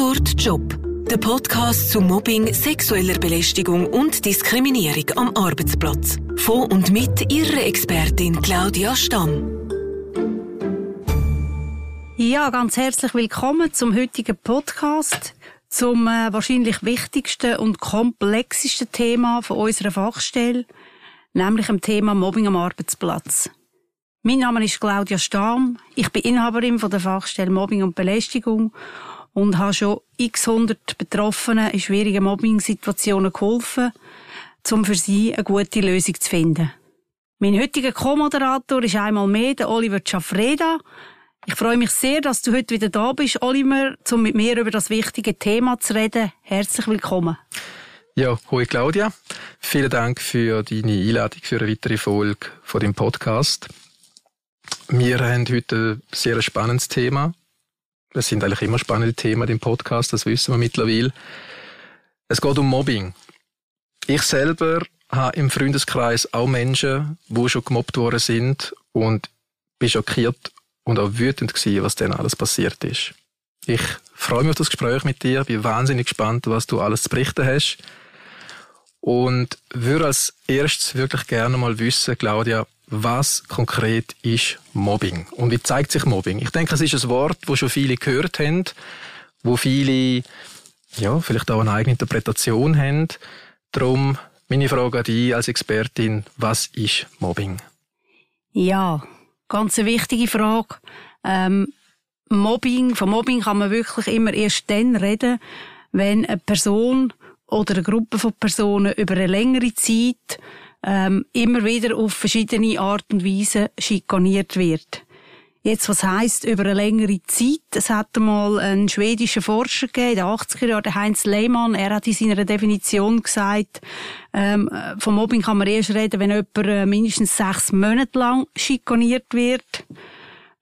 Tatort Job. Der Podcast zu Mobbing, sexueller Belästigung und Diskriminierung am Arbeitsplatz. Von und mit ihrer Expertin Claudia Stamm. Ja, ganz herzlich willkommen zum heutigen Podcast, zum äh, wahrscheinlich wichtigsten und komplexesten Thema von unserer Fachstelle, nämlich dem Thema Mobbing am Arbeitsplatz. Mein Name ist Claudia Stamm. Ich bin Inhaberin von der Fachstelle Mobbing und Belästigung und habe schon x hundert Betroffenen in schwierigen Mobbing-Situationen geholfen, um für sie eine gute Lösung zu finden. Mein heutiger Co-Moderator ist einmal mehr der Oliver Ciafreda. Ich freue mich sehr, dass du heute wieder da bist, Oliver, um mit mir über das wichtige Thema zu reden. Herzlich willkommen. Ja, hoi Claudia. Vielen Dank für deine Einladung für eine weitere Folge von dem Podcast. Wir haben heute ein sehr spannendes Thema. Es sind eigentlich immer spannende Themen im Podcast, das wissen wir mittlerweile. Es geht um Mobbing. Ich selber habe im Freundeskreis auch Menschen, die schon gemobbt worden sind und bin schockiert und auch wütend gewesen, was denn alles passiert ist. Ich freue mich auf das Gespräch mit dir, bin wahnsinnig gespannt, was du alles zu berichten hast und würde als erstes wirklich gerne mal wissen, Claudia, was konkret ist Mobbing und wie zeigt sich Mobbing? Ich denke, es ist ein Wort, wo schon viele gehört haben, wo viele ja, vielleicht auch eine eigene Interpretation haben. Darum meine Frage an dich als Expertin, was ist Mobbing? Ja, ganz eine wichtige Frage. Ähm, Mobbing, von Mobbing kann man wirklich immer erst dann reden, wenn eine Person oder eine Gruppe von Personen über eine längere Zeit ähm, immer wieder auf verschiedene Art und Weise schikaniert wird. Jetzt, was heißt über eine längere Zeit? Es hat einmal einen schwedischen Forscher gegeben, in den 80er Jahren, der Heinz Lehmann. Er hat in seiner Definition gesagt, ähm, vom Mobbing kann man erst reden, wenn jemand äh, mindestens sechs Monate lang schikaniert wird.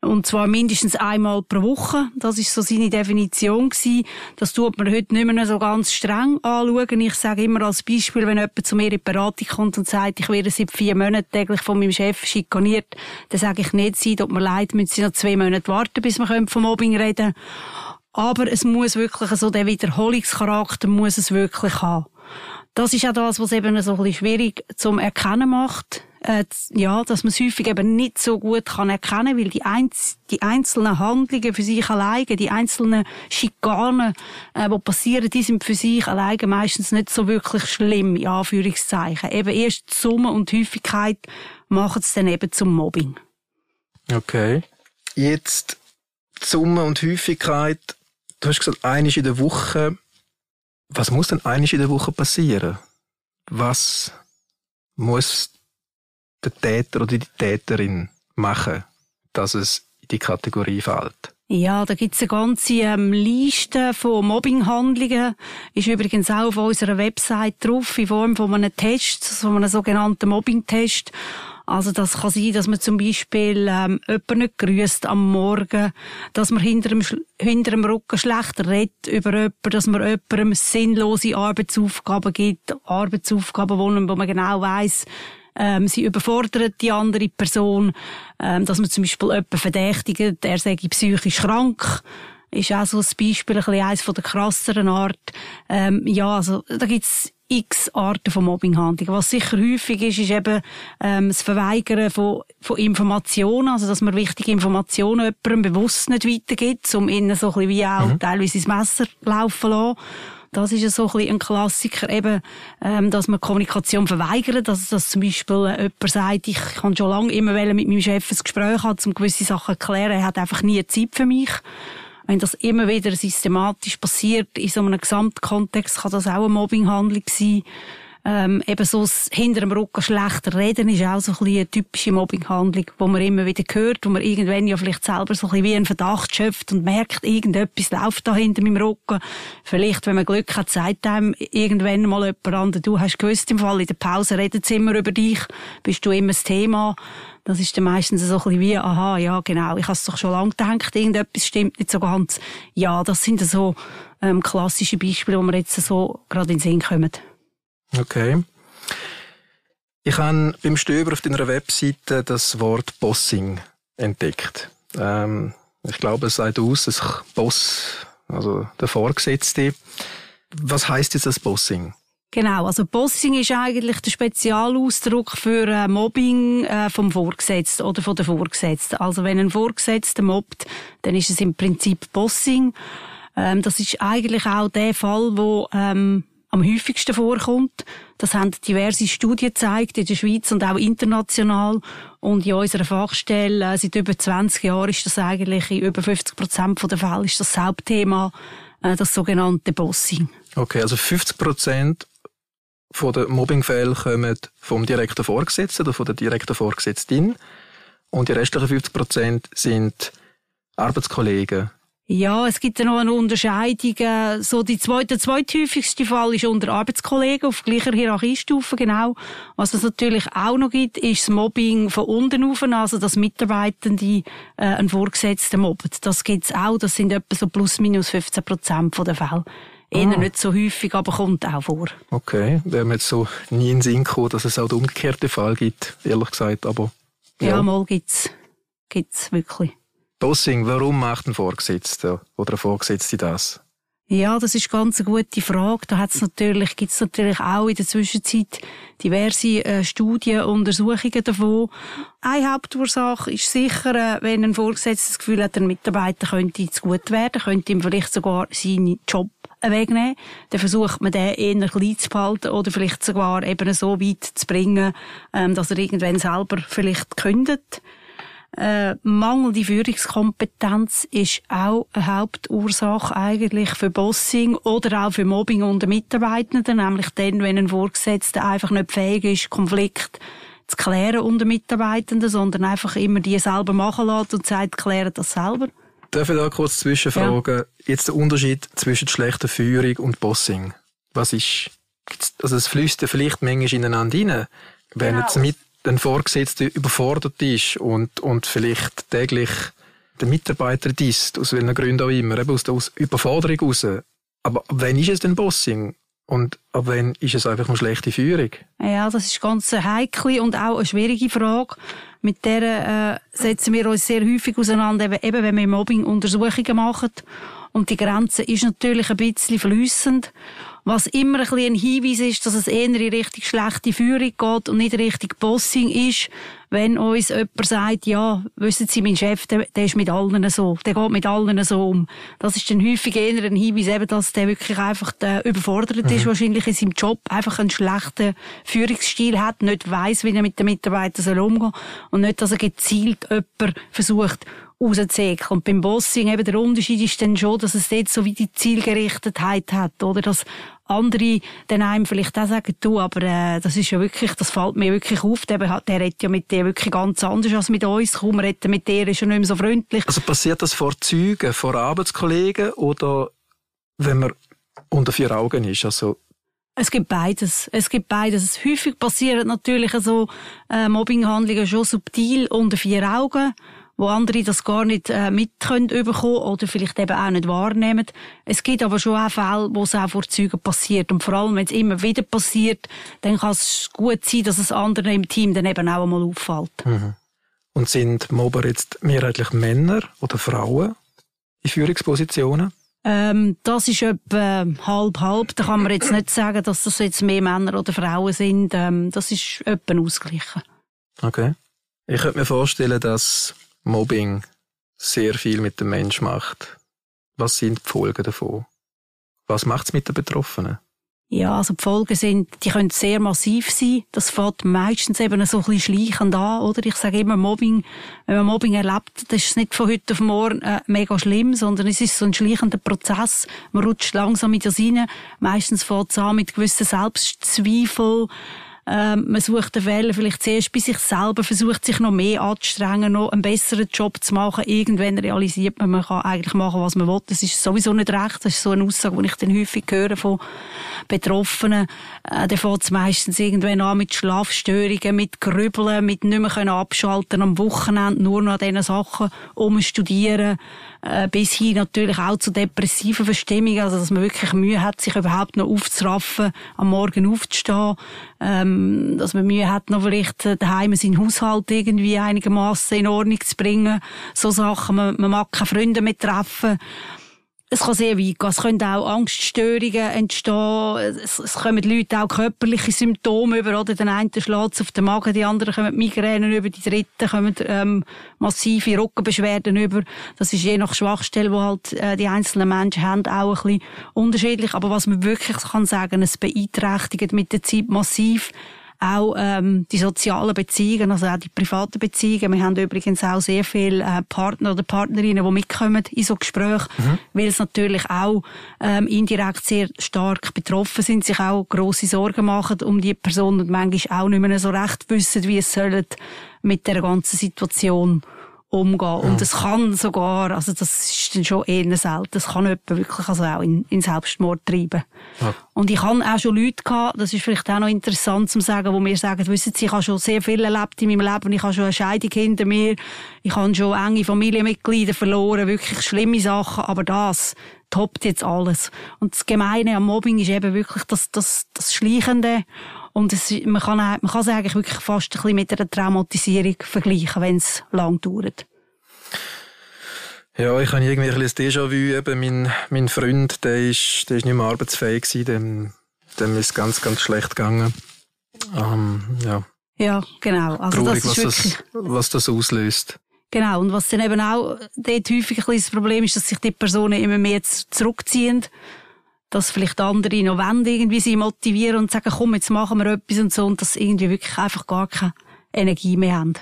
Und zwar mindestens einmal pro Woche. Das ist so seine Definition gewesen. Das tut man heute nicht mehr so ganz streng anschauen. Ich sage immer als Beispiel, wenn jemand zu mir in die Beratung kommt und sagt, ich werde seit vier Monaten täglich von meinem Chef schikaniert, dann sage ich nicht, sie tut mir leid, müssen Sie noch zwei Monate warten, bis wir vom Mobbing reden Aber es muss wirklich so, der Wiederholungscharakter muss es wirklich haben. Das ist auch das, was eben so ein bisschen schwierig zum Erkennen macht äh, ja, dass man es häufig eben nicht so gut kann erkennen, weil die, einz die einzelnen Handlungen für sich alleine, die einzelnen Schikanen, äh, die passieren, die sind für sich alleine meistens nicht so wirklich schlimm, in Anführungszeichen. Eben erst die Summe und die Häufigkeit machen es dann eben zum Mobbing. Okay. Jetzt die Summe und Häufigkeit. Du hast gesagt, einisch in der Woche. Was muss denn einisch in der Woche passieren? Was muss der Täter oder die Täterin machen, dass es in die Kategorie fällt? Ja, da gibt's eine ganze ähm, Liste von Mobbinghandlungen. Ist übrigens auch auf unserer Website drauf, in Form von einem Test, von einem sogenannten Mobbing-Test. Also das kann sein, dass man zum Beispiel ähm, jemanden nicht grüßt am Morgen, dass man hinter dem, hinter dem Rücken schlecht redet über jemanden, dass man jemandem sinnlose Arbeitsaufgaben gibt, Arbeitsaufgaben, wo man, wo man genau weiß, ähm, sie überfordert die andere Person, ähm, dass man zum Beispiel jemanden verdächtigt, der sei psychisch krank, ist auch so ein Beispiel, ein bisschen eines von der krasseren Art. Ähm, ja, also, da gibt's x Arten von Mobbinghandlungen. Was sicher häufig ist, ist eben ähm, das Verweigern von, von Informationen, also dass man wichtige Informationen jemandem bewusst nicht weitergibt, um ihnen so ein bisschen wie auch mhm. teilweise ins Messer laufen lassen. Das ist ja so ein, bisschen ein Klassiker, eben, ähm, dass man Kommunikation verweigert, dass, dass zum Beispiel äh, jemand sagt, ich kann schon lange immer mit meinem Chef ein Gespräch haben, um gewisse Sachen zu klären, er hat einfach nie Zeit für mich. Wenn das immer wieder systematisch passiert, in so einem Gesamtkontext, kann das auch eine Mobbinghandlung sein ähm, eben so hinter dem Rücken schlechter reden ist auch so ein bisschen eine typische Mobbinghandlung, wo man immer wieder hört, wo man irgendwann ja vielleicht selber so ein bisschen wie einen Verdacht schöpft und merkt, irgendetwas läuft da hinter meinem Rücken. Vielleicht, wenn man Glück hat, sagt einem irgendwann mal jemand anderes, du hast gewusst, im Fall in der Pause redet sie immer über dich, bist du immer das Thema. Das ist dann meistens so ein bisschen wie, aha, ja, genau, ich habe es doch schon lange gedacht, irgendetwas stimmt nicht so ganz. Ja, das sind so ähm, klassische Beispiele, wo wir jetzt so gerade in den Sinn kommen. Okay. Ich habe beim Stöber auf deiner Webseite das Wort Bossing entdeckt. Ähm, ich glaube, es sagt aus, dass Boss also der Vorgesetzte. Was heißt jetzt das Bossing? Genau, also Bossing ist eigentlich der Spezialausdruck für äh, Mobbing äh, vom Vorgesetzten oder von der Vorgesetzten. Also wenn ein Vorgesetzter mobbt, dann ist es im Prinzip Bossing. Ähm, das ist eigentlich auch der Fall, wo ähm, am häufigsten vorkommt. Das haben diverse Studien gezeigt, in der Schweiz und auch international. Und in unserer Fachstelle äh, seit über 20 Jahren ist das eigentlich in über 50 Prozent der Fälle ist das Hauptthema, äh, das sogenannte Bossing. Okay, also 50 Prozent von den Mobbingfällen kommen vom direkten Vorgesetzten oder von der direkten Vorgesetzten. Und die restlichen 50 Prozent sind Arbeitskollegen. Ja, es gibt ja noch eine Unterscheidung. Äh, so die zweite, der zweithäufigste Fall ist unter Arbeitskollegen auf gleicher Hierarchiestufe, genau. Was es natürlich auch noch gibt, ist das Mobbing von unten auf, also dass Mitarbeitende äh, einen Vorgesetzten mobben. Das gibt's auch. Das sind etwa so plus minus 15 Prozent der Fälle. Eher ah. nicht so häufig, aber kommt auch vor. Okay, wäre mir jetzt so nie in den Sinn gekommen, dass es auch den umgekehrten Fall gibt, ehrlich gesagt, aber... Ja, ja mal gibt's. Gibt's wirklich. Bossing, warum macht ein Vorgesetzter oder eine Vorgesetzte das? Ja, das ist ganz eine gute Frage. Da hat's natürlich, gibt's natürlich auch in der Zwischenzeit diverse äh, Studien, Untersuchungen davon. Eine Hauptursache ist sicher, äh, wenn ein Vorgesetzter das Gefühl hat, ein Mitarbeiter könnte zu gut werden, könnte ihm vielleicht sogar seinen Job wegnehmen, dann versucht man den eher klein zu behalten oder vielleicht sogar eben so weit zu bringen, ähm, dass er irgendwann selber vielleicht kündet. Äh, mangelnde Führungskompetenz ist auch eine Hauptursache eigentlich für Bossing oder auch für Mobbing unter Mitarbeitenden, nämlich dann, wenn ein Vorgesetzter einfach nicht fähig ist, Konflikt zu klären unter Mitarbeitenden, sondern einfach immer die selber machen lässt und sagt, klären das selber. Darf ich da kurz zwischenfragen? Ja. Jetzt der Unterschied zwischen schlechter Führung und Bossing. Was ist, also es fließt ja vielleicht manchmal ineinander rein. Wenn genau. jetzt mit ein Vorgesetzter überfordert ist und, und vielleicht täglich den Mitarbeiter disst, aus welchen Gründen auch immer, eben aus der Überforderung raus. Aber wann ist es denn Bossing? Und ab wann ist es einfach nur schlechte Führung? Ja, das ist ganz eine heikle und auch eine schwierige Frage. Mit der äh, setzen wir uns sehr häufig auseinander, eben wenn wir Mobbing Untersuchungen machen. Und die Grenze ist natürlich ein bisschen flüssend. Was immer ein bisschen ein Hinweis ist, dass es eher in Richtung schlechte Führung geht und nicht Richtung Bossing ist, wenn uns jemand sagt, ja, wissen Sie, mein Chef, der, der ist mit allen so, der geht mit allen so um. Das ist dann häufig eher ein Hinweis, eben, dass der wirklich einfach der überfordert mhm. ist, wahrscheinlich in seinem Job, einfach einen schlechten Führungsstil hat, nicht weiss, wie er mit den Mitarbeitern umgehen soll und nicht, dass er gezielt jemand versucht, rauszusäckeln. Und beim Bossing eben der Unterschied ist dann schon, dass es dort so wie die Zielgerichtetheit hat, oder? Dass andere dann einem vielleicht auch sagen, du, aber äh, das ist ja wirklich, das fällt mir wirklich auf, der, der redet ja mit dir wirklich ganz anders als mit uns, kaum redet mit dir, ist ja nicht mehr so freundlich. Also passiert das vor Zeugen, vor Arbeitskollegen oder wenn man unter vier Augen ist, also es gibt beides. Es gibt beides. Häufig passieren natürlich so äh, Mobbinghandlungen schon subtil unter vier Augen wo andere das gar nicht äh, mit können bekommen oder vielleicht eben auch nicht wahrnehmen. Es gibt aber schon auch Fälle, wo es auch vor Zeugen passiert. Und vor allem, wenn es immer wieder passiert, dann kann es gut sein, dass es anderen im Team dann eben auch einmal auffällt. Mhm. Und sind Mobber jetzt mehrheitlich Männer oder Frauen in Führungspositionen? Ähm, das ist etwa halb-halb. Da kann man jetzt nicht sagen, dass das jetzt mehr Männer oder Frauen sind. Ähm, das ist etwa ausgeglichen. Okay. Ich könnte mir vorstellen, dass Mobbing sehr viel mit dem Mensch macht. Was sind die Folgen davon? Was macht es mit den Betroffenen? Ja, also die Folgen sind, die können sehr massiv sein. Das fängt meistens eben so ein bisschen schleichend an, oder? Ich sage immer Mobbing, wenn man Mobbing erlebt, das ist nicht von heute auf morgen äh, mega schlimm, sondern es ist so ein schleichender Prozess. Man rutscht langsam in das rein. Meistens fängt es an mit gewissen Selbstzweifeln, ähm, man sucht den Fehler vielleicht zuerst bei sich selber, versucht sich noch mehr anzustrengen, noch einen besseren Job zu machen. Irgendwann realisiert man, man kann eigentlich machen, was man will. Das ist sowieso nicht recht. Das ist so eine Aussage, die ich dann häufig höre von Betroffenen. Äh, dann fängt meistens irgendwann an mit Schlafstörungen, mit Grübeln, mit nicht mehr können abschalten am Wochenende, nur noch an diesen Sachen umstudieren äh, bis hin natürlich auch zu depressiven Verstimmungen, also dass man wirklich Mühe hat, sich überhaupt noch aufzuraffen, am Morgen aufzustehen, ähm, dass man Mühe hat, noch vielleicht äh, daheim seinen Haushalt irgendwie einigermaßen in Ordnung zu bringen, so Sachen, man, man mag keine Freunde mehr treffen, es kann sehr weit gehen. Es können auch Angststörungen entstehen. Es, es kommen Leute auch körperliche Symptome über, oder? Den einen schlägt es auf den Magen, die anderen kommen Migränen über, die dritten kommen ähm, massive Rückenbeschwerden über. Das ist je nach Schwachstelle, wo halt äh, die einzelnen Menschen haben, auch ein bisschen unterschiedlich. Aber was man wirklich kann sagen, es beeinträchtigt mit der Zeit massiv auch ähm, die sozialen Beziehungen, also auch die privaten Beziehungen. Wir haben übrigens auch sehr viele äh, Partner oder Partnerinnen, die mitkommen in so Gespräche, mhm. weil es natürlich auch ähm, indirekt sehr stark betroffen sind, sich auch grosse Sorgen machen um die Person und manchmal auch nicht mehr so recht wissen, wie es sollen mit der ganzen Situation umgehen. Und es kann sogar, also das ist dann schon eher selten, es kann jemand wirklich also auch in, in Selbstmord treiben. Ja. Und ich habe auch schon Leute gehabt, das ist vielleicht auch noch interessant zu sagen, wo mir sagen, wissen Sie, ich habe schon sehr viel erlebt in meinem Leben, ich habe schon eine Scheidung hinter mir, ich habe schon enge Familienmitglieder verloren, wirklich schlimme Sachen, aber das toppt jetzt alles. Und das Gemeine am Mobbing ist eben wirklich das, das, das Schleichende und es, man kann, man kann es eigentlich wirklich fast ein bisschen mit einer Traumatisierung vergleichen, wenn es lang dauert. Ja, ich habe irgendwie ein bisschen Déjà-vu. Eben mein, mein Freund, der ist, der ist nicht mehr arbeitsfähig gewesen. Dem, dem ist ganz, ganz schlecht gegangen. Ähm, ja. Ja, genau. Also Traurig, das ist was, das, was das auslöst. Genau. Und was dann eben auch dort häufig ein bisschen das Problem ist, dass sich die Personen immer mehr zurückziehen dass vielleicht andere noch wollen, irgendwie sie motivieren und sagen, komm, jetzt machen wir etwas und so, und dass irgendwie wirklich einfach gar keine Energie mehr haben.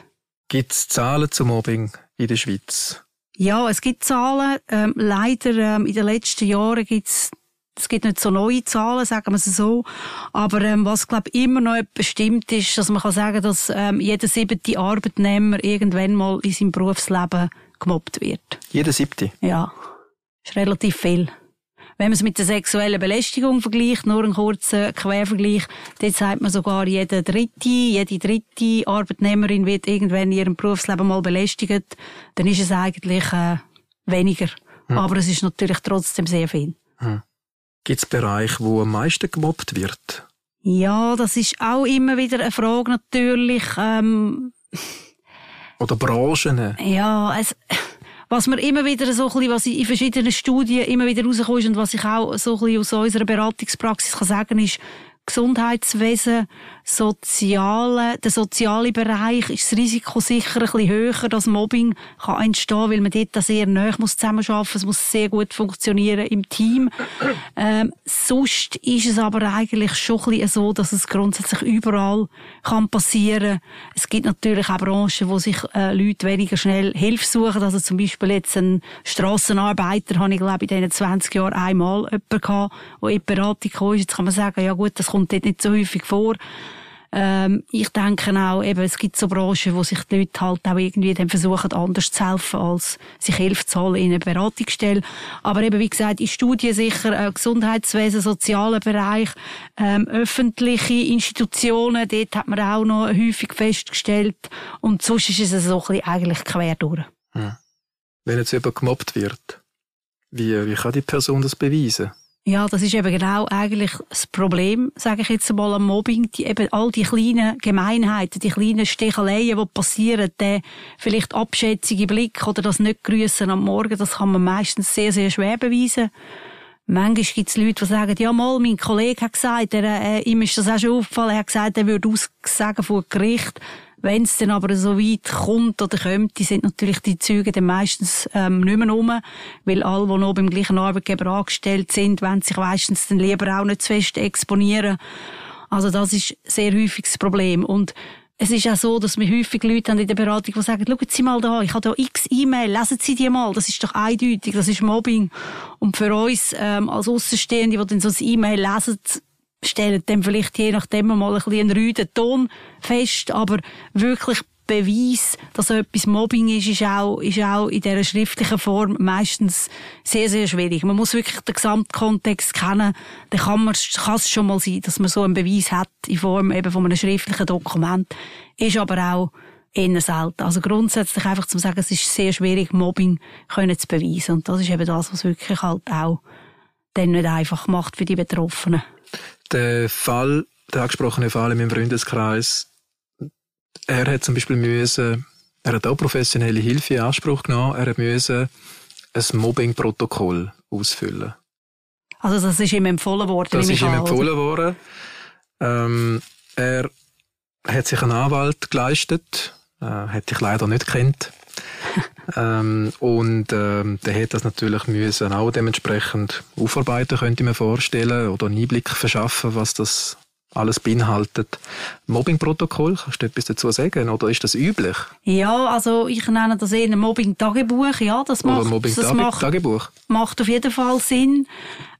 Gibt es Zahlen zum Mobbing in der Schweiz? Ja, es gibt Zahlen. Ähm, leider ähm, in den letzten Jahren gibt's es gibt nicht so neue Zahlen, sagen wir es so. Aber ähm, was, glaube immer noch bestimmt ist, dass man kann sagen, dass ähm, jeder siebte Arbeitnehmer irgendwann mal in seinem Berufsleben gemobbt wird. Jeder siebte? Ja. Ist relativ viel. Wenn man es mit der sexuellen Belästigung vergleicht, nur einen kurzen Quervergleich, dort sagt man sogar, jede dritte, jede dritte Arbeitnehmerin wird irgendwann in ihrem Berufsleben mal belästigt. Dann ist es eigentlich äh, weniger. Hm. Aber es ist natürlich trotzdem sehr viel. Hm. Gibt es Bereiche, wo am meisten gemobbt wird? Ja, das ist auch immer wieder eine Frage natürlich. Ähm, Oder Branchen? Ja, es was mir immer wieder so ein bisschen, was in verschiedenen Studien immer wieder rauskommt und was ich auch so ein bisschen aus unserer Beratungspraxis kann sagen, ist, Gesundheitswesen, soziale, der soziale Bereich ist das Risiko sicher ein bisschen höher, dass Mobbing kann entstehen, weil man dort sehr nah zusammenarbeiten muss. Es muss sehr gut funktionieren im Team. Ähm, sonst ist es aber eigentlich schon ein bisschen so, dass es grundsätzlich überall kann passieren. Es gibt natürlich auch Branchen, wo sich äh, Leute weniger schnell Hilfe suchen. Also zum Beispiel jetzt ein Strassenarbeiter habe ich glaube in diesen 20 Jahren einmal jemanden gehabt, der in die Beratung kam. Jetzt kann man sagen, ja gut, das kommt dort nicht so häufig vor. Ähm, ich denke auch, eben, es gibt so Branchen, wo sich die Leute halt auch irgendwie dann versuchen, anders zu helfen, als sich Hilfe zu holen in einer Beratungsstelle. Aber eben, wie gesagt, in Studien sicher, äh, Gesundheitswesen, sozialer Bereich, ähm, öffentliche Institutionen, dort hat man auch noch häufig festgestellt. Und sonst ist es so ein bisschen eigentlich quer durch. Hm. Wenn jetzt jemand gemobbt wird, wie, wie kann die Person das beweisen? Ja, das ist eben genau eigentlich das Problem, sage ich jetzt mal, am Mobbing. Die, eben all die kleinen Gemeinheiten, die kleinen Stecheleien, die passieren, der vielleicht abschätzige Blick oder das nicht grüßen am Morgen, das kann man meistens sehr, sehr schwer beweisen. Manchmal gibt es Leute, die sagen, ja mal, mein Kollege hat gesagt, er, äh, ihm ist das auch schon aufgefallen, er hat gesagt, er würde aussagen vor Gericht. Wenn es dann aber so weit kommt oder kommt, die sind natürlich die Züge dann meistens ähm, nicht mehr rum, weil alle, die noch beim gleichen Arbeitgeber angestellt sind, wollen sich meistens dann lieber auch nicht zu fest exponieren. Also das ist sehr häufig das Problem. Und es ist auch so, dass wir häufig Leute haben in der Beratung, die sagen, schauen Sie mal da, ich habe da x E-Mail, lesen Sie die mal, das ist doch eindeutig, das ist Mobbing. Und für uns ähm, als Außenstehende, die dann so ein E-Mail lesen, stellen dann vielleicht je nachdem mal ein bisschen einen rüden Ton fest, aber wirklich Beweis, dass etwas Mobbing ist, ist auch, ist auch in dieser schriftlichen Form meistens sehr, sehr schwierig. Man muss wirklich den Gesamtkontext kennen. Dann kann man, kann es schon mal sein, dass man so einen Beweis hat in Form eben von einem schriftlichen Dokument. Ist aber auch eher selten. Also grundsätzlich einfach zu sagen, es ist sehr schwierig, Mobbing können zu beweisen. Und das ist eben das, was wirklich halt auch dann nicht einfach macht für die Betroffenen. Der Fall, der angesprochene Fall in meinem Freundeskreis, er hat zum Beispiel müssen, er hat auch professionelle Hilfe in Anspruch genommen, er hat müssen ein Mobbing-Protokoll ausfüllen. Also das ist ihm empfohlen worden? Das ist ihm empfohlen worden. Ähm, er hat sich einen Anwalt geleistet, äh, hätte ich leider nicht kennt. ähm, und ähm, der hat das natürlich müssen auch dementsprechend aufarbeiten, könnte ich mir vorstellen, oder einen Einblick verschaffen, was das alles beinhaltet. Mobbing-Protokoll, kannst du etwas dazu sagen? Oder ist das üblich? Ja, also ich nenne das eher ein Mobbing-Tagebuch. Ja, das macht, Oder Mobbing-Tagebuch. Macht auf jeden Fall Sinn,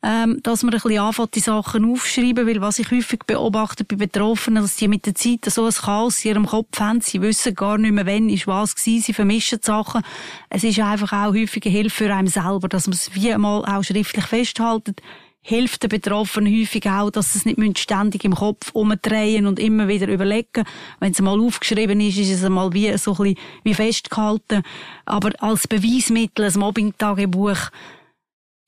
ähm, dass man ein bisschen anfängt, die Sachen aufschreiben, weil was ich häufig beobachte bei Betroffenen, dass die mit der Zeit so ein Chaos in ihrem Kopf haben, sie wissen gar nicht mehr, wann ist was gewesen, sie vermischen die Sachen. Es ist einfach auch häufig eine Hilfe für einen selber, dass man es wie einmal auch schriftlich festhaltet hilft den Betroffenen häufig auch, dass sie es nicht ständig im Kopf umdrehen und immer wieder überlegen. Wenn es mal aufgeschrieben ist, ist es einmal wie so ein bisschen wie festgehalten. Aber als Beweismittel, ein Mobbing-Tagebuch,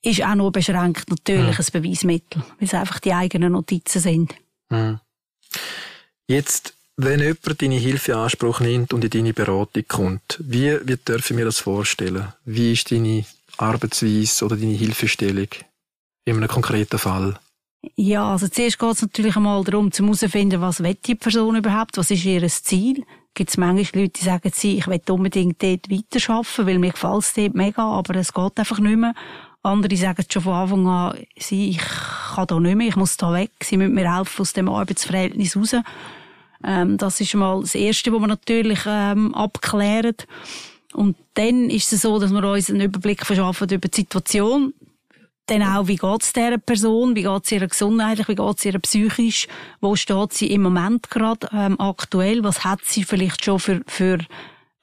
ist auch nur beschränkt natürlich hm. ein Beweismittel, weil es einfach die eigenen Notizen sind. Hm. Jetzt, wenn jemand deine Hilfe in Anspruch nimmt und in deine Beratung kommt, wie, wie dürfen wir das vorstellen? Wie ist deine Arbeitsweise oder deine Hilfestellung? In einem konkreten Fall? Ja, also zuerst geht es natürlich einmal darum, zu herauszufinden, was die Person überhaupt, was ist ihr Ziel. Gibt es manchmal Leute, die sagen, sie, ich will unbedingt dort weiterarbeiten, weil mir gefällt es dort mega, aber es geht einfach nicht mehr. Andere sagen schon von Anfang an, sie, ich kann da nicht mehr, ich muss da weg, sie müssen mir helfen aus dem Arbeitsverhältnis raus. Ähm, das ist mal das Erste, was wir natürlich ähm, abklären. Und dann ist es so, dass wir uns einen Überblick verschaffen über die Situation dann auch, wie geht's dieser Person, wie geht's ihr gesundheitlich, wie geht's ihr psychisch, wo steht sie im Moment gerade ähm, aktuell, was hat sie vielleicht schon für, für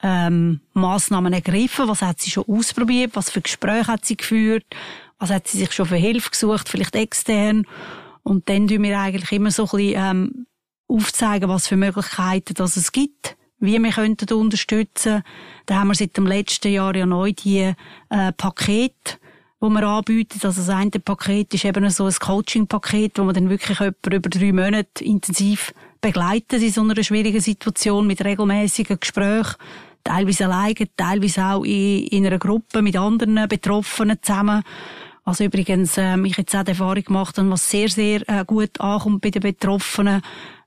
ähm, Massnahmen ergriffen, was hat sie schon ausprobiert, was für Gespräche hat sie geführt, was hat sie sich schon für Hilfe gesucht, vielleicht extern. Und dann tun wir eigentlich immer so ein bisschen ähm, aufzeigen, was für Möglichkeiten das es gibt wie wir könnten unterstützen. Da haben wir seit dem letzten Jahr ja neu die äh, Pakete wo man anbietet. Also das eine Paket ist eben so ein Coaching-Paket, wo man dann wirklich jemanden über drei Monate intensiv begleitet in so einer schwierigen Situation mit regelmäßigen Gesprächen, teilweise alleine, teilweise auch in, in einer Gruppe mit anderen Betroffenen zusammen. Also übrigens, ähm, ich jetzt auch die Erfahrung gemacht habe, was sehr, sehr äh, gut ankommt bei den Betroffenen,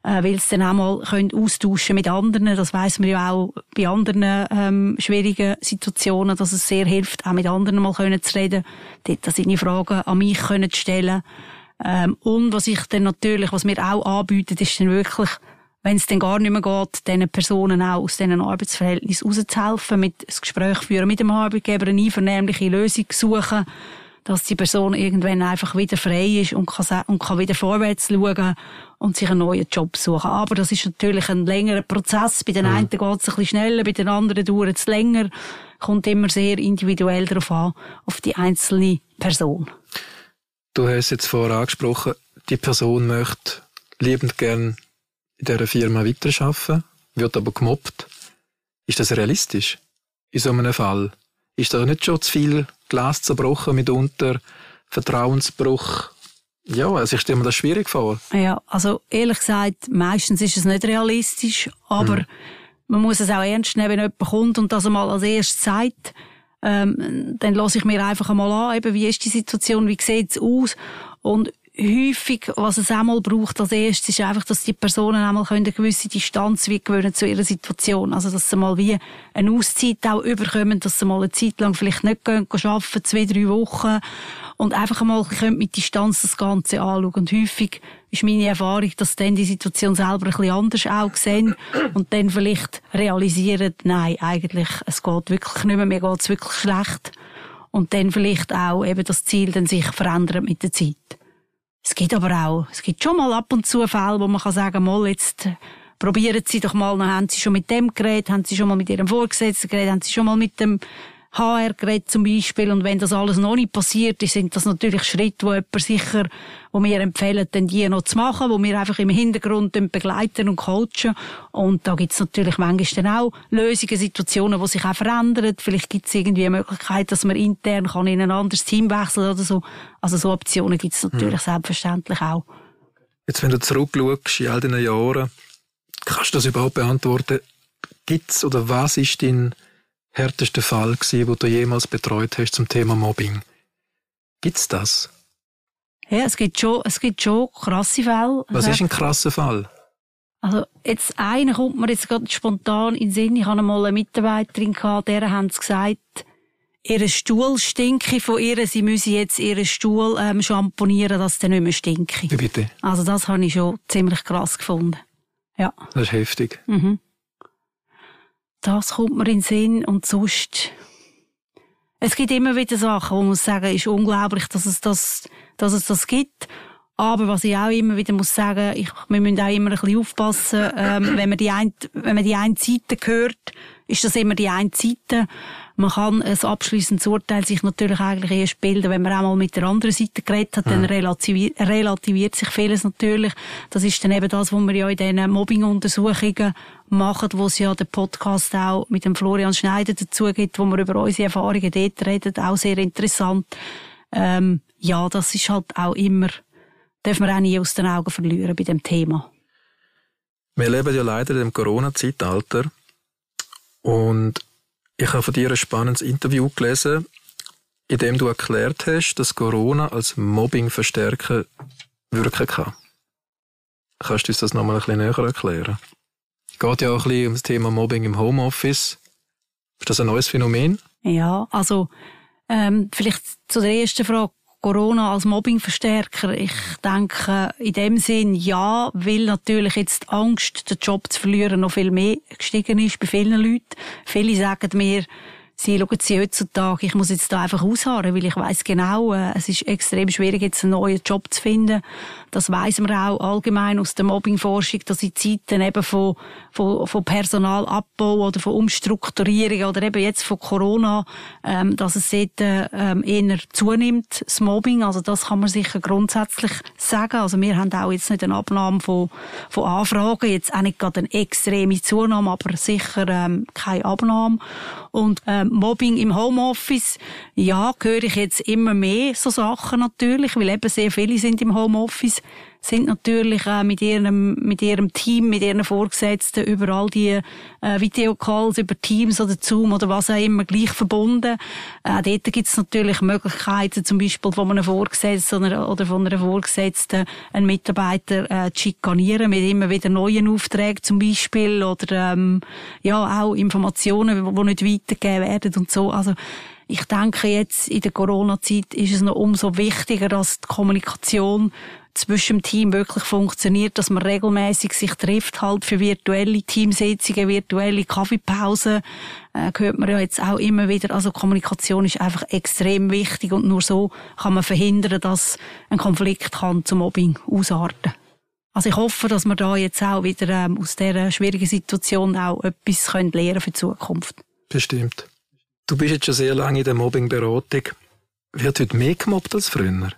äh, weil sie dann auch mal können austauschen mit anderen. Das weiß man ja auch bei anderen ähm, schwierigen Situationen, dass es sehr hilft, auch mit anderen mal können zu reden, dort seine Fragen an mich können stellen. Ähm, und was ich dann natürlich, was mir auch anbietet, ist dann wirklich, wenn es dann gar nicht mehr geht, diesen Personen auch aus diesen Arbeitsverhältnissen rauszuhelfen, mit ein Gespräch führen mit dem Arbeitgeber, eine einvernehmliche Lösung suchen, dass die Person irgendwann einfach wieder frei ist und kann, und kann wieder vorwärts schauen und sich einen neuen Job suchen. Aber das ist natürlich ein längerer Prozess. Bei den mhm. einen geht es ein bisschen schneller, bei den anderen dauert es länger. Kommt immer sehr individuell darauf an, auf die einzelne Person. Du hast jetzt vorher angesprochen, die Person möchte liebend gern in dieser Firma weiterarbeiten, wird aber gemobbt. Ist das realistisch in so einem Fall? Ist da nicht schon zu viel Glas zerbrochen mitunter, Vertrauensbruch? Ja, also ich stelle mir das schwierig vor. Ja, also ehrlich gesagt, meistens ist es nicht realistisch, aber hm. man muss es auch ernst nehmen, wenn jemand kommt und das einmal als erstes sagt. Ähm, dann lasse ich mir einfach einmal an, eben, wie ist die Situation, wie sieht es aus und häufig, was es einmal braucht als erstes, ist einfach, dass die Personen einmal eine gewisse Distanz gewöhnen zu ihrer Situation. Also, dass sie mal wie eine Auszeit auch überkommen, dass sie mal eine Zeit lang vielleicht nicht gehen, gehen arbeiten, zwei, drei Wochen. Und einfach einmal mit Distanz das Ganze anschauen. Und häufig ist meine Erfahrung, dass dann die Situation selber ein bisschen anders auch sehen und dann vielleicht realisieren, nein, eigentlich, es geht wirklich nicht mehr, mir geht's wirklich schlecht. Und dann vielleicht auch eben das Ziel dann sich verändert mit der Zeit. Es gibt aber auch, es gibt schon mal ab und zu Fälle, wo man kann sagen, mal jetzt äh, probieren Sie doch mal, dann haben Sie schon mit dem geredet, haben Sie schon mal mit Ihrem Vorgesetzten geredet, haben Sie schon mal mit dem HR geredet zum Beispiel. Und wenn das alles noch nicht passiert ist, sind das natürlich Schritte, wo jemand sicher, wo wir empfehlen, dann die noch zu machen, wo wir einfach im Hintergrund begleiten und coachen. Und da gibt es natürlich manchmal dann auch Lösungen, Situationen, die sich auch verändern. Vielleicht gibt es irgendwie eine Möglichkeit, dass man intern kann in ein anderes Team wechseln oder so. Also so Optionen gibt es natürlich mhm. selbstverständlich auch. Jetzt, wenn du zurückschaust in all diesen Jahren, kannst du das überhaupt beantworten? Gibt's oder was ist dein härteste Fall gewesen, wo du jemals betreut hast zum Thema Mobbing? Gibt's das? Ja, es gibt schon, es gibt schon krasse Fälle. Was ist ein krasser Fall? Also, jetzt, einer kommt mir jetzt gerade spontan in den Sinn. Ich hatte mal eine Mitarbeiterin gehabt, der haben sie gesagt, ihr Stuhl stinke von ihr, sie müsse jetzt ihren Stuhl, ähm, schamponieren, dass der nicht mehr stinke. Wie bitte? Also, das habe ich schon ziemlich krass gefunden. Ja. Das ist heftig. Mhm. Das kommt mir in den Sinn und sonst, es gibt immer wieder Sachen, wo man muss sagen, ist unglaublich, dass es das, dass es das gibt. Aber was ich auch immer wieder muss sagen, ich, wir müssen auch immer ein bisschen aufpassen, ähm, wenn man die ein, wenn man die eine Seite hört, ist das immer die eine Seite. Man kann ein abschließendes Urteil sich natürlich eigentlich erst bilden, wenn man auch mal mit der anderen Seite geredet hat, dann relativiert, relativiert sich vieles natürlich. Das ist dann eben das, was wir ja in diesen Mobbing-Untersuchungen machen, wo es ja den Podcast auch mit dem Florian Schneider dazu gibt, wo wir über unsere Erfahrungen dort reden, auch sehr interessant. Ähm, ja, das ist halt auch immer, darf man auch nie aus den Augen verlieren bei dem Thema. Wir leben ja leider im Corona-Zeitalter und ich habe von dir ein spannendes Interview gelesen, in dem du erklärt hast, dass Corona als Mobbing-Verstärker wirken kann. Kannst du uns das nochmal ein bisschen näher erklären? Es geht ja auch ein bisschen um das Thema Mobbing im Homeoffice. Ist das ein neues Phänomen? Ja, also ähm, vielleicht zu der ersten Frage. Corona als Mobbingverstärker. Ich denke, in dem Sinn ja, weil natürlich jetzt die Angst, den Job zu verlieren, noch viel mehr gestiegen ist bei vielen Leuten. Viele sagen mir, Sie schauen sie heutzutage, ich muss jetzt da einfach ausharren, weil ich weiß genau, äh, es ist extrem schwierig, jetzt einen neuen Job zu finden. Das weiss man auch allgemein aus der Mobbingforschung, dass in Zeiten eben von, von, von Personalabbau oder von Umstrukturierung oder eben jetzt von Corona, ähm, dass es dort ähm, eher zunimmt, das Mobbing. Also das kann man sicher grundsätzlich sagen. Also wir haben auch jetzt nicht eine Abnahme von, von Anfragen, jetzt auch nicht gerade eine extreme Zunahme, aber sicher ähm, keine Abnahme. Und ähm, Mobbing im Homeoffice, ja, höre ich jetzt immer mehr so Sachen natürlich, weil eben sehr viele sind im Homeoffice sind natürlich äh, mit ihrem mit ihrem Team, mit ihren Vorgesetzten über all die äh, Videocalls, über Teams oder Zoom oder was auch immer gleich verbunden. Äh, dort gibt es natürlich Möglichkeiten, zum Beispiel von einem Vorgesetzten oder, oder von einer Vorgesetzten einen Mitarbeiter äh, zu schikanieren mit immer wieder neuen Aufträgen zum Beispiel oder ähm, ja auch Informationen, die nicht weitergegeben werden und so. Also ich denke jetzt in der Corona-Zeit ist es noch umso wichtiger, dass die Kommunikation zwischen dem Team wirklich funktioniert, dass man regelmäßig sich trifft, halt für virtuelle Teamsitzungen, virtuelle Kaffeepausen, äh, hört man ja jetzt auch immer wieder. Also Kommunikation ist einfach extrem wichtig und nur so kann man verhindern, dass ein Konflikt kann zum Mobbing ausarten. Also ich hoffe, dass wir da jetzt auch wieder ähm, aus dieser schwierigen Situation auch etwas können lernen für die Zukunft. Bestimmt. Du bist jetzt schon sehr lange in der Mobbingberatung. Wird heute mehr gemobbt als früher?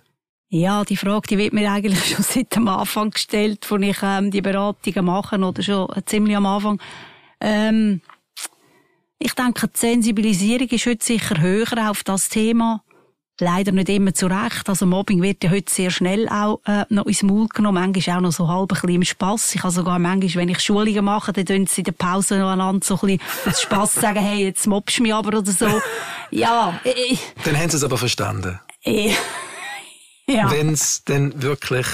Ja, die Frage, die wird mir eigentlich schon seit dem Anfang gestellt, wo ich ähm, die Beratungen mache, oder schon ziemlich am Anfang. Ähm, ich denke, die Sensibilisierung ist heute sicher höher auf das Thema. Leider nicht immer zu Recht. Also Mobbing wird ja heute sehr schnell auch äh, noch ins Maul genommen. Manchmal auch noch so halb ein bisschen im Spass. Ich habe sogar manchmal, wenn ich Schulungen mache, dann tun sie in der Pause noch einander so ein bisschen Spass sagen, hey, jetzt mobbst du mich aber oder so. Ja. Ich, dann haben sie es aber verstanden. Ja. Wenn es denn wirklich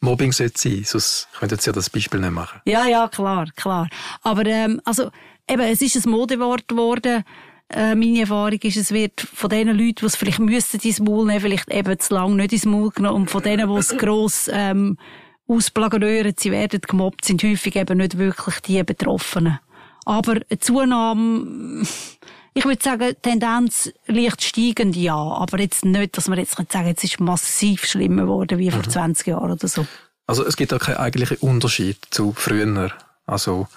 Mobbing sollte sein, sonst könnten Sie ja das Beispiel nicht machen. Ja, ja, klar, klar. Aber ähm, also eben, es ist ein Modewort geworden. Äh, meine Erfahrung ist, es wird von den Leuten, die es vielleicht müssten ins Maul nehmen, vielleicht eben zu lange nicht ins Maul genommen. Und von denen, die es gross ähm, ausplagerieren, sie werden gemobbt, sind häufig eben nicht wirklich die Betroffenen. Aber eine Zunahme ich würde sagen, Tendenz leicht steigend, ja. Aber jetzt nicht, dass man jetzt sagen kann, jetzt ist massiv schlimmer geworden wie vor mhm. 20 Jahren oder so. Also es gibt auch keinen eigentlichen Unterschied zu früher. Also,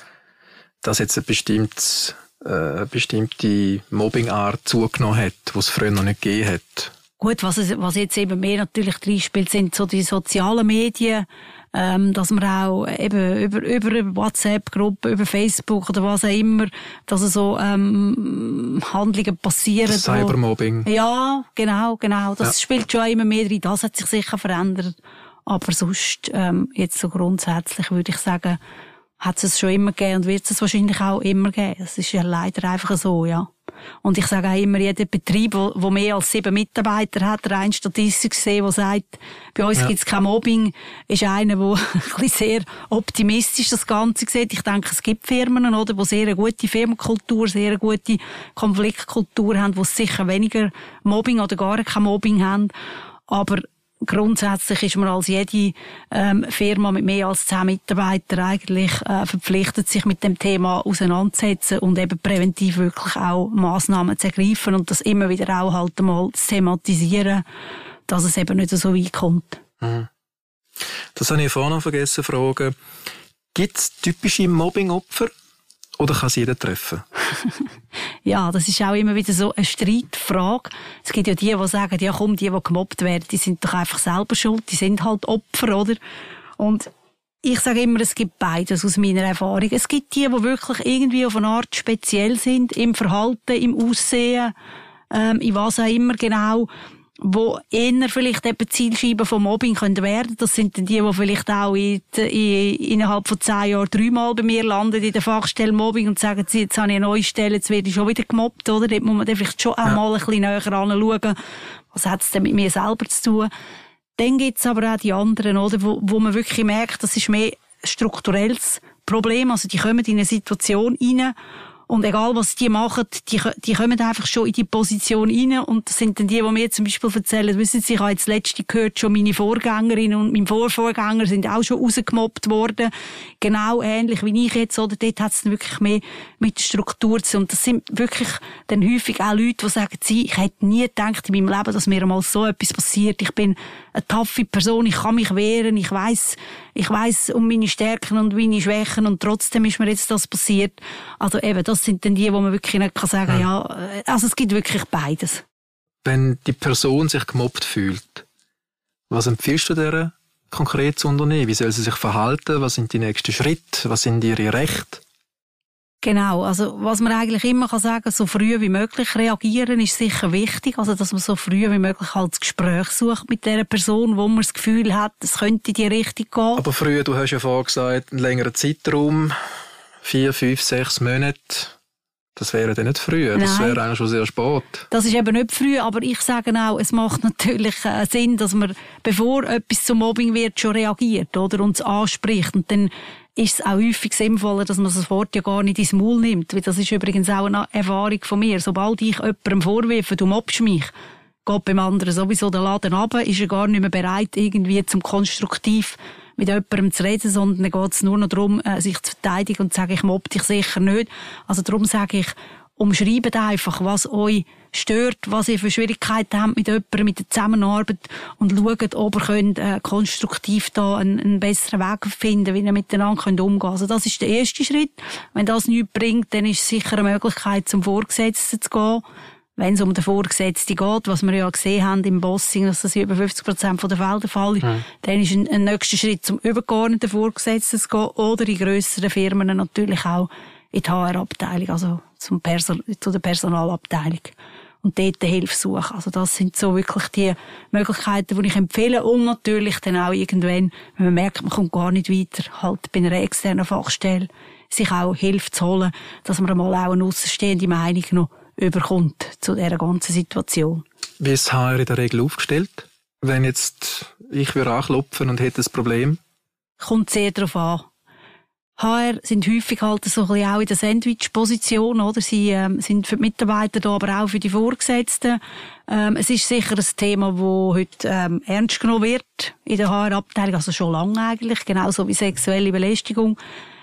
dass jetzt eine bestimmte, äh, bestimmte Mobbingart zugenommen hat, die es früher noch nicht gegeben hat. Gut, was, es, was jetzt eben mehr natürlich reinspielt, sind so die sozialen Medien, ähm, dass man auch eben über, über WhatsApp-Gruppen, über Facebook oder was auch immer, dass so ähm, Handlungen passieren. Cybermobbing. Wo, ja, genau, genau. Das ja. spielt schon immer mehr rein. Das hat sich sicher verändert. Aber sonst, ähm, jetzt so grundsätzlich würde ich sagen, hat es schon immer gegeben und wird es wahrscheinlich auch immer geben. Es ist ja leider einfach so, ja. Und ich sage auch immer, jeder Betrieb, wo, wo mehr als sieben Mitarbeiter hat, rein statistisch gesehen, der sagt, bei uns ja. gibt es kein Mobbing, ist einer, der ein sehr optimistisch das Ganze sieht. Ich denke, es gibt Firmen, oder, die sehr eine gute Firmenkultur, sehr eine gute Konfliktkultur haben, die sicher weniger Mobbing oder gar kein Mobbing haben. Aber grundsätzlich ist man als jede ähm, Firma mit mehr als zehn Mitarbeitern eigentlich äh, verpflichtet, sich mit dem Thema auseinanderzusetzen und eben präventiv wirklich auch Massnahmen zu ergreifen und das immer wieder auch halt einmal zu thematisieren, dass es eben nicht so weit kommt. Mhm. Das habe ich vorhin noch vergessen zu fragen. Gibt es typische Mobbing-Opfer oder kann es jeder treffen? ja, das ist auch immer wieder so eine Streitfrage. Es gibt ja die, die sagen, ja komm, die, die gemobbt werden, die sind doch einfach selber schuld, die sind halt Opfer, oder? Und ich sage immer, es gibt beides aus meiner Erfahrung. Es gibt die, die wirklich irgendwie auf eine Art speziell sind, im Verhalten, im Aussehen, ähm, in was auch immer genau wo eher vielleicht eben Zielscheiben vom Mobbing können werden. Das sind die, die vielleicht auch in, in, innerhalb von zehn Jahren dreimal bei mir landen in der Fachstelle Mobbing und sagen, jetzt habe ich eine neue Stelle, jetzt werde ich schon wieder gemobbt, oder? Dort muss man dann vielleicht schon ja. einmal ein bisschen näher anschauen, was hat es denn mit mir selber zu tun. Dann gibt es aber auch die anderen, oder? Wo, wo man wirklich merkt, das ist mehr strukturelles Problem. Also die kommen in eine Situation rein und egal, was die machen, die, die kommen einfach schon in die Position rein. Und das sind dann die, die mir zum Beispiel erzählen, wissen Sie, ich habe jetzt letzte gehört, schon meine Vorgängerin und mein Vorvorgänger sind auch schon rausgemobbt worden. Genau ähnlich wie ich jetzt, oder? Dort hat es wirklich mehr mit Struktur zu Und das sind wirklich dann häufig auch Leute, die sagen, sie, ich hätte nie gedacht in meinem Leben, dass mir einmal so etwas passiert. Ich bin eine taffe Person, ich kann mich wehren, ich weiß, ich weiß um meine Stärken und meine Schwächen und trotzdem ist mir jetzt das passiert. Also eben, das sind dann die, wo man wirklich nicht kann sagen, ja, ja äh, also es gibt wirklich beides. Wenn die Person sich gemobbt fühlt, was empfiehlst du der konkret zu unternehmen? Wie soll sie sich verhalten? Was sind die nächsten Schritte? Was sind ihre Rechte? Genau, also was man eigentlich immer kann sagen, so früh wie möglich reagieren ist sicher wichtig, also dass man so früh wie möglich halt das Gespräch sucht mit der Person, wo man das Gefühl hat, es könnte in die Richtung gehen. Aber früher, du hast ja vorhin gesagt, einen längeren Zeitraum, vier, fünf, sechs Monate, das wäre dann nicht früh, das Nein. wäre eigentlich schon sehr spät. Das ist eben nicht früh, aber ich sage auch, es macht natürlich äh, Sinn, dass man, bevor etwas zum Mobbing wird, schon reagiert, oder, und es anspricht und dann ist es auch häufig sinnvoller, dass man das Wort ja gar nicht ins Maul nimmt. Weil das ist übrigens auch eine Erfahrung von mir. Sobald ich jemandem vorwerfe, du mobbst mich, geht beim anderen sowieso der Laden runter, ist er gar nicht mehr bereit, irgendwie zum konstruktiv mit jemandem zu reden, sondern dann geht es nur noch darum, äh, sich zu verteidigen und zu sagen, ich mobb dich sicher nicht. Also darum sage ich, umschreibt einfach, was euch stört, was ihr für Schwierigkeiten habt mit jemandem, mit der Zusammenarbeit und schaut, ob ihr könnt, äh, konstruktiv da einen, einen, besseren Weg finden, wie ihr miteinander könnt umgehen könnt. Also das ist der erste Schritt. Wenn das nichts bringt, dann ist es sicher eine Möglichkeit, zum Vorgesetzten zu gehen. Wenn es um den Vorgesetzten geht, was wir ja gesehen haben im Bossing, dass das über 50 Prozent der Fälle der Fall ist, mhm. dann ist ein, ein nächster Schritt, zum übergeordneten Vorgesetzten zu gehen oder in grösseren Firmen natürlich auch in die HR-Abteilung, also zum Person zu der Personalabteilung und dort Hilfe suchen. Also das sind so wirklich die Möglichkeiten, die ich empfehle und natürlich dann auch irgendwann, wenn man merkt, man kommt gar nicht weiter, halt bei einer externen Fachstelle sich auch Hilfe zu holen, dass man einmal auch eine außenstehende Meinung noch überkommt zu dieser ganzen Situation. Wie ist HR in der Regel aufgestellt? Wenn jetzt ich würde anklopfen und hätte ein Problem? Kommt sehr darauf an. HR sind häufig halt so ein bisschen auch in der Sandwich-Position, oder? Sie ähm, sind für die Mitarbeiter da, aber auch für die Vorgesetzten. Ähm, es ist sicher ein Thema, das heute ähm, ernst genommen wird in der HR-Abteilung, also schon lange eigentlich, genauso wie sexuelle Belästigung.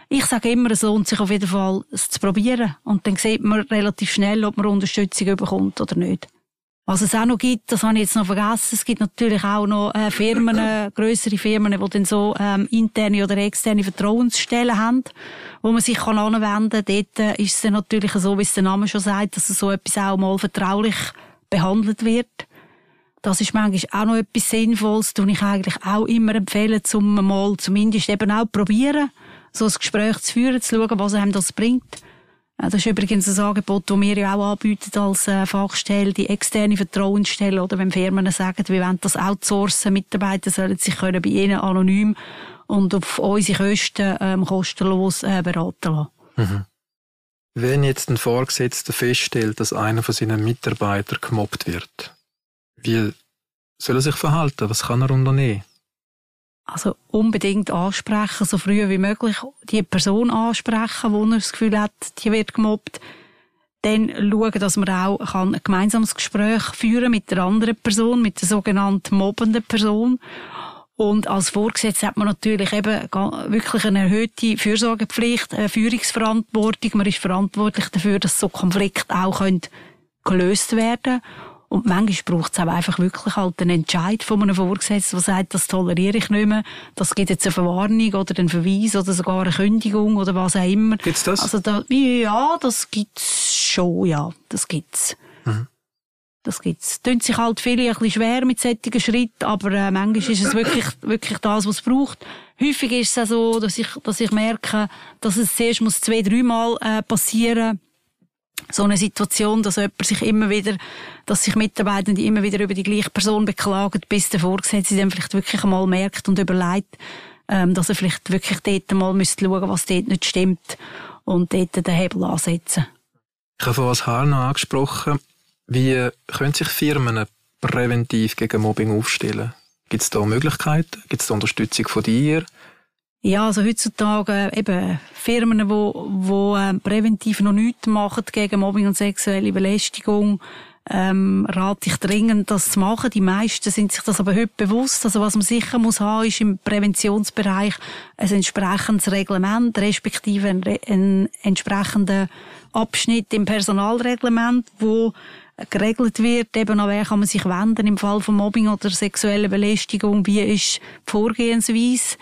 Ich sage immer, es lohnt sich auf jeden Fall, es zu probieren. Und dann sieht man relativ schnell, ob man Unterstützung bekommt oder nicht. Was es auch noch gibt, das habe ich jetzt noch vergessen, es gibt natürlich auch noch äh, Firmen, äh, grössere Firmen, die dann so ähm, interne oder externe Vertrauensstellen haben, wo man sich kann anwenden kann. Dort äh, ist es dann natürlich so, wie es der Name schon sagt, dass so etwas auch mal vertraulich behandelt wird. Das ist manchmal auch noch etwas Sinnvolles, das ich eigentlich auch immer empfehle, zum mal zumindest eben auch probieren, so ein Gespräch zu führen, zu schauen, was einem das bringt. Das ist übrigens ein Angebot, das wir ja auch anbieten als äh, Fachstelle, die externe Vertrauensstelle, oder wenn Firmen sagen, wir wollen das outsourcen, Mitarbeiter sollen sich können bei ihnen anonym und auf unsere Kosten ähm, kostenlos äh, beraten lassen. Mhm. Wenn jetzt ein Vorgesetzter feststellt, dass einer von seinen Mitarbeitern gemobbt wird, wie soll er sich verhalten? Was kann er unternehmen? Also unbedingt ansprechen, so früh wie möglich die Person ansprechen, wo er das Gefühl hat, die wird gemobbt. Dann schauen, dass man auch ein gemeinsames Gespräch führen mit der anderen Person, mit der sogenannten mobbenden Person. Und als Vorgesetzter hat man natürlich eben wirklich eine erhöhte Fürsorgepflicht, eine Führungsverantwortung. Man ist verantwortlich dafür, dass so Konflikte auch gelöst werden können. Und manchmal braucht es auch einfach wirklich halt einen Entscheid von einem Vorgesetzten, der sagt, das toleriere ich nicht mehr, das gibt jetzt eine Verwarnung oder einen Verweis oder sogar eine Kündigung oder was auch immer. Gibt's das? Also da, ja, das gibt's schon, ja, das gibt's. Mhm. Das gibt's. Tönt sich halt viele ein bisschen schwer mit solchen Schritten, aber äh, manchmal ist es wirklich, wirklich das, was es braucht. Häufig ist es auch so, dass ich, dass ich merke, dass es zuerst muss zwei, dreimal äh, passieren muss, so eine Situation, dass jemand sich immer wieder, dass sich Mitarbeitende immer wieder über die gleiche Person beklagen, bis der Vorgesetzte dann vielleicht wirklich einmal merkt und überlegt, ähm, dass er vielleicht wirklich dort mal müsste schauen, was dort nicht stimmt und dort den Hebel ansetzen. Ich habe vorhin noch angesprochen. Wie können sich Firmen präventiv gegen Mobbing aufstellen? Gibt es da Möglichkeiten? Gibt es da Unterstützung von dir? Ja, also heutzutage eben Firmen, wo, wo äh, präventiv noch nichts machen gegen Mobbing und sexuelle Belästigung, ähm, rate ich dringend, das zu machen. Die meisten sind sich das aber heute bewusst. Also was man sicher muss haben, ist im Präventionsbereich ein entsprechendes Reglement, respektive ein, ein entsprechender Abschnitt im Personalreglement, wo geregelt wird, eben an wer kann man sich wenden im Fall von Mobbing oder sexueller Belästigung, wie ist die Vorgehensweise.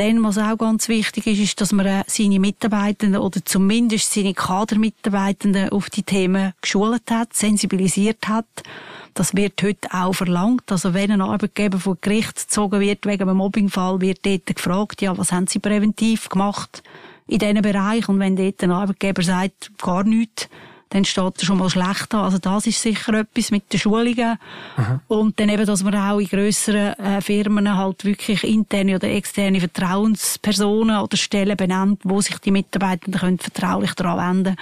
Dann, was auch ganz wichtig ist, ist, dass man äh, seine Mitarbeitenden oder zumindest seine Kadermitarbeitenden auf die Themen geschult hat, sensibilisiert hat. Das wird heute auch verlangt. Also wenn ein Arbeitgeber vor Gericht gezogen wird wegen einem Mobbingfall, wird dort gefragt, ja, was haben Sie präventiv gemacht in diesem Bereich? Und wenn dort ein Arbeitgeber sagt, gar nichts, dann steht er schon mal schlecht an. Also das ist sicher etwas mit den Schulungen. Mhm. Und dann eben, dass man auch in grösseren äh, Firmen halt wirklich interne oder externe Vertrauenspersonen oder Stellen benennt, wo sich die Mitarbeitenden können vertraulich daran wenden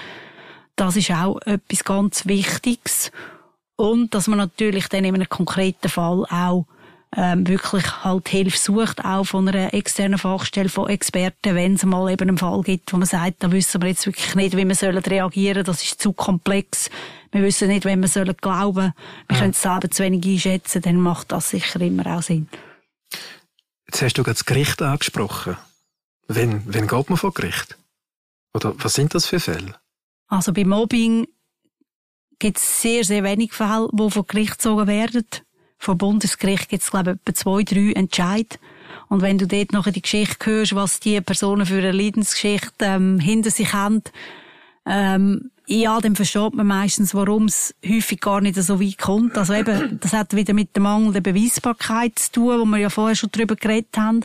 Das ist auch etwas ganz Wichtiges. Und dass man natürlich dann in einem konkreten Fall auch ähm, wirklich halt Hilfe sucht, auch von einer externen Fachstelle, von Experten, wenn es mal eben einen Fall gibt, wo man sagt, da wissen wir jetzt wirklich nicht, wie wir sollen reagieren, das ist zu komplex, wir wissen nicht, wenn wir sollen glauben, wir ja. können es selber zu wenig einschätzen, dann macht das sicher immer auch Sinn. Jetzt hast du gerade das Gericht angesprochen. Wenn, wenn geht man vor Gericht? Oder was sind das für Fälle? Also bei Mobbing gibt es sehr, sehr wenig Fälle, die vor Gericht gezogen werden vom Bundesgericht gibt es, glaube ich, etwa zwei, drei Entscheid. Und wenn du dort noch die Geschichte hörst, was die Personen für eine Leidensgeschichte ähm, hinter sich haben, ähm, ja, dann versteht man meistens, warum es häufig gar nicht so weit kommt. Also eben, das hat wieder mit der mangelnden Beweisbarkeit zu tun, wo wir ja vorher schon drüber geredet haben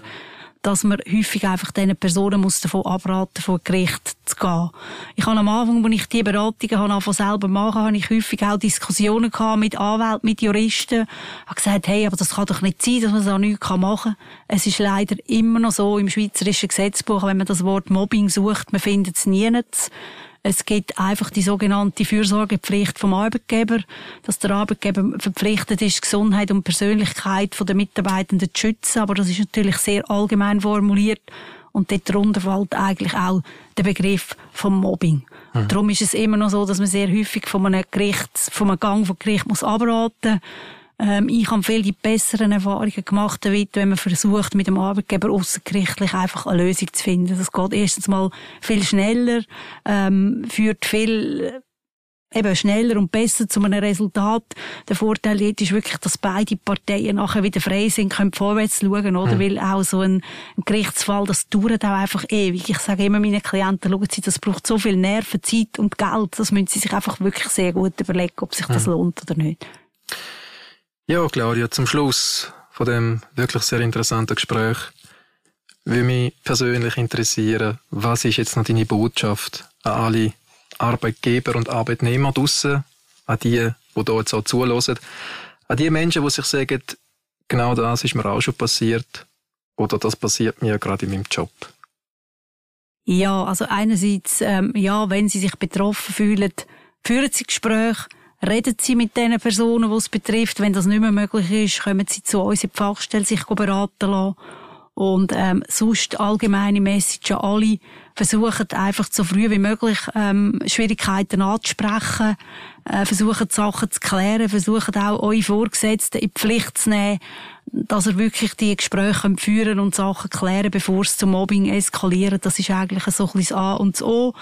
dass man häufig einfach diesen Personen muss davon abraten, vor Gericht zu gehen. Ich habe am Anfang, als ich die Beratungen habe, von selber machen, habe ich häufig auch Diskussionen gehabt mit Anwälten, mit Juristen. Ich habe gesagt, hey, aber das kann doch nicht sein, dass man so nichts machen kann. Es ist leider immer noch so im schweizerischen Gesetzbuch, wenn man das Wort Mobbing sucht, man findet es nirgends. Es gibt einfach die sogenannte Fürsorgepflicht vom Arbeitgeber, dass der Arbeitgeber verpflichtet ist, Gesundheit und Persönlichkeit der Mitarbeitenden zu schützen. Aber das ist natürlich sehr allgemein formuliert. Und dort darunter fällt eigentlich auch der Begriff vom Mobbing. Mhm. Darum ist es immer noch so, dass man sehr häufig von einem Gericht, von einem Gang von Gericht muss abraten ähm, ich habe viel die besseren Erfahrungen gemacht, damit, wenn man versucht, mit dem Arbeitgeber außergerichtlich einfach eine Lösung zu finden. Das geht erstens mal viel schneller, ähm, führt viel eben schneller und besser zu einem Resultat. Der Vorteil jetzt ist wirklich, dass beide Parteien nachher wieder frei sind, können vorwärts schauen, oder? Mhm. Weil auch so ein, ein, Gerichtsfall, das dauert auch einfach ewig. Ich sage immer meinen Klienten, schauen Sie, das braucht so viel Nerven, Zeit und Geld. Das müssen Sie sich einfach wirklich sehr gut überlegen, ob sich das mhm. lohnt oder nicht. Ja, Claudia, zum Schluss von dem wirklich sehr interessanten Gespräch würde mich persönlich interessieren, was ist jetzt noch deine Botschaft an alle Arbeitgeber und Arbeitnehmer draussen, an die, die hier jetzt auch zulassen, an die Menschen, die sich sagen, genau das ist mir auch schon passiert oder das passiert mir gerade in meinem Job? Ja, also einerseits, ähm, ja, wenn Sie sich betroffen fühlen, führen Sie Gespräche, reden Sie mit den Personen, die es betrifft. Wenn das nicht mehr möglich ist, kommen Sie zu uns in die Fachstelle sich beraten lassen. Und ähm, sonst allgemeine Message an alle, versuchen einfach so früh wie möglich ähm, Schwierigkeiten anzusprechen, äh, versuchen die Sachen zu klären, versuchen auch eure Vorgesetzten in die Pflicht zu nehmen, dass ihr wirklich die Gespräche führen und Sachen klären, bevor es zum Mobbing eskaliert. Das ist eigentlich so ein bisschen das A und das O.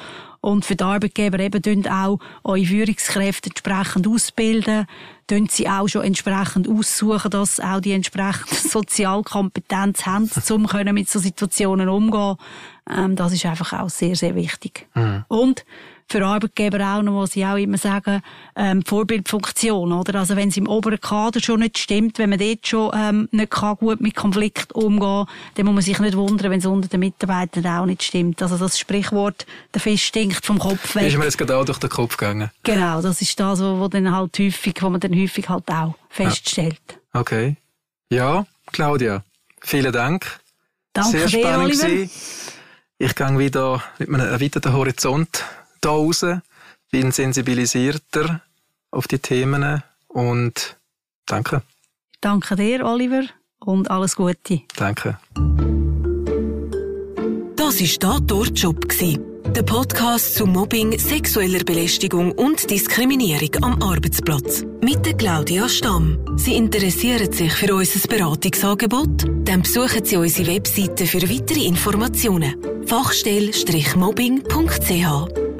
Und für die Arbeitgeber eben auch eure Führungskräfte entsprechend ausbilden, tun sie auch schon entsprechend aussuchen, dass auch die entsprechende Sozialkompetenz haben, um mit so Situationen umgehen. Ähm, das ist einfach auch sehr, sehr wichtig. Mhm. Und für Arbeitgeber auch noch, was sie auch immer sagen, ähm, Vorbildfunktion, oder? Also wenn es im oberen Kader schon nicht stimmt, wenn man dort schon ähm, nicht kann gut mit Konflikt umgehen dann muss man sich nicht wundern, wenn es unter den Mitarbeitern auch nicht stimmt. Also das Sprichwort, der Fisch stinkt vom Kopf weg. Ist mir jetzt gerade auch durch den Kopf gegangen. Genau, das ist das, wo, wo dann halt häufig, wo man dann häufig halt auch feststellt. Ja. Okay. Ja, Claudia, vielen Dank. Danke Sehr spannend dir. Ich gehe wieder mit einem erweiterten Horizont da raus, bin sensibilisierter auf die Themen und danke. Danke dir, Oliver, und alles Gute. Danke. Das war «Da Job», der Podcast zu Mobbing, sexueller Belästigung und Diskriminierung am Arbeitsplatz. Mit der Claudia Stamm. Sie interessieren sich für unser Beratungsangebot? Dann besuchen Sie unsere Webseite für weitere Informationen. Fachstelle-mobbing.ch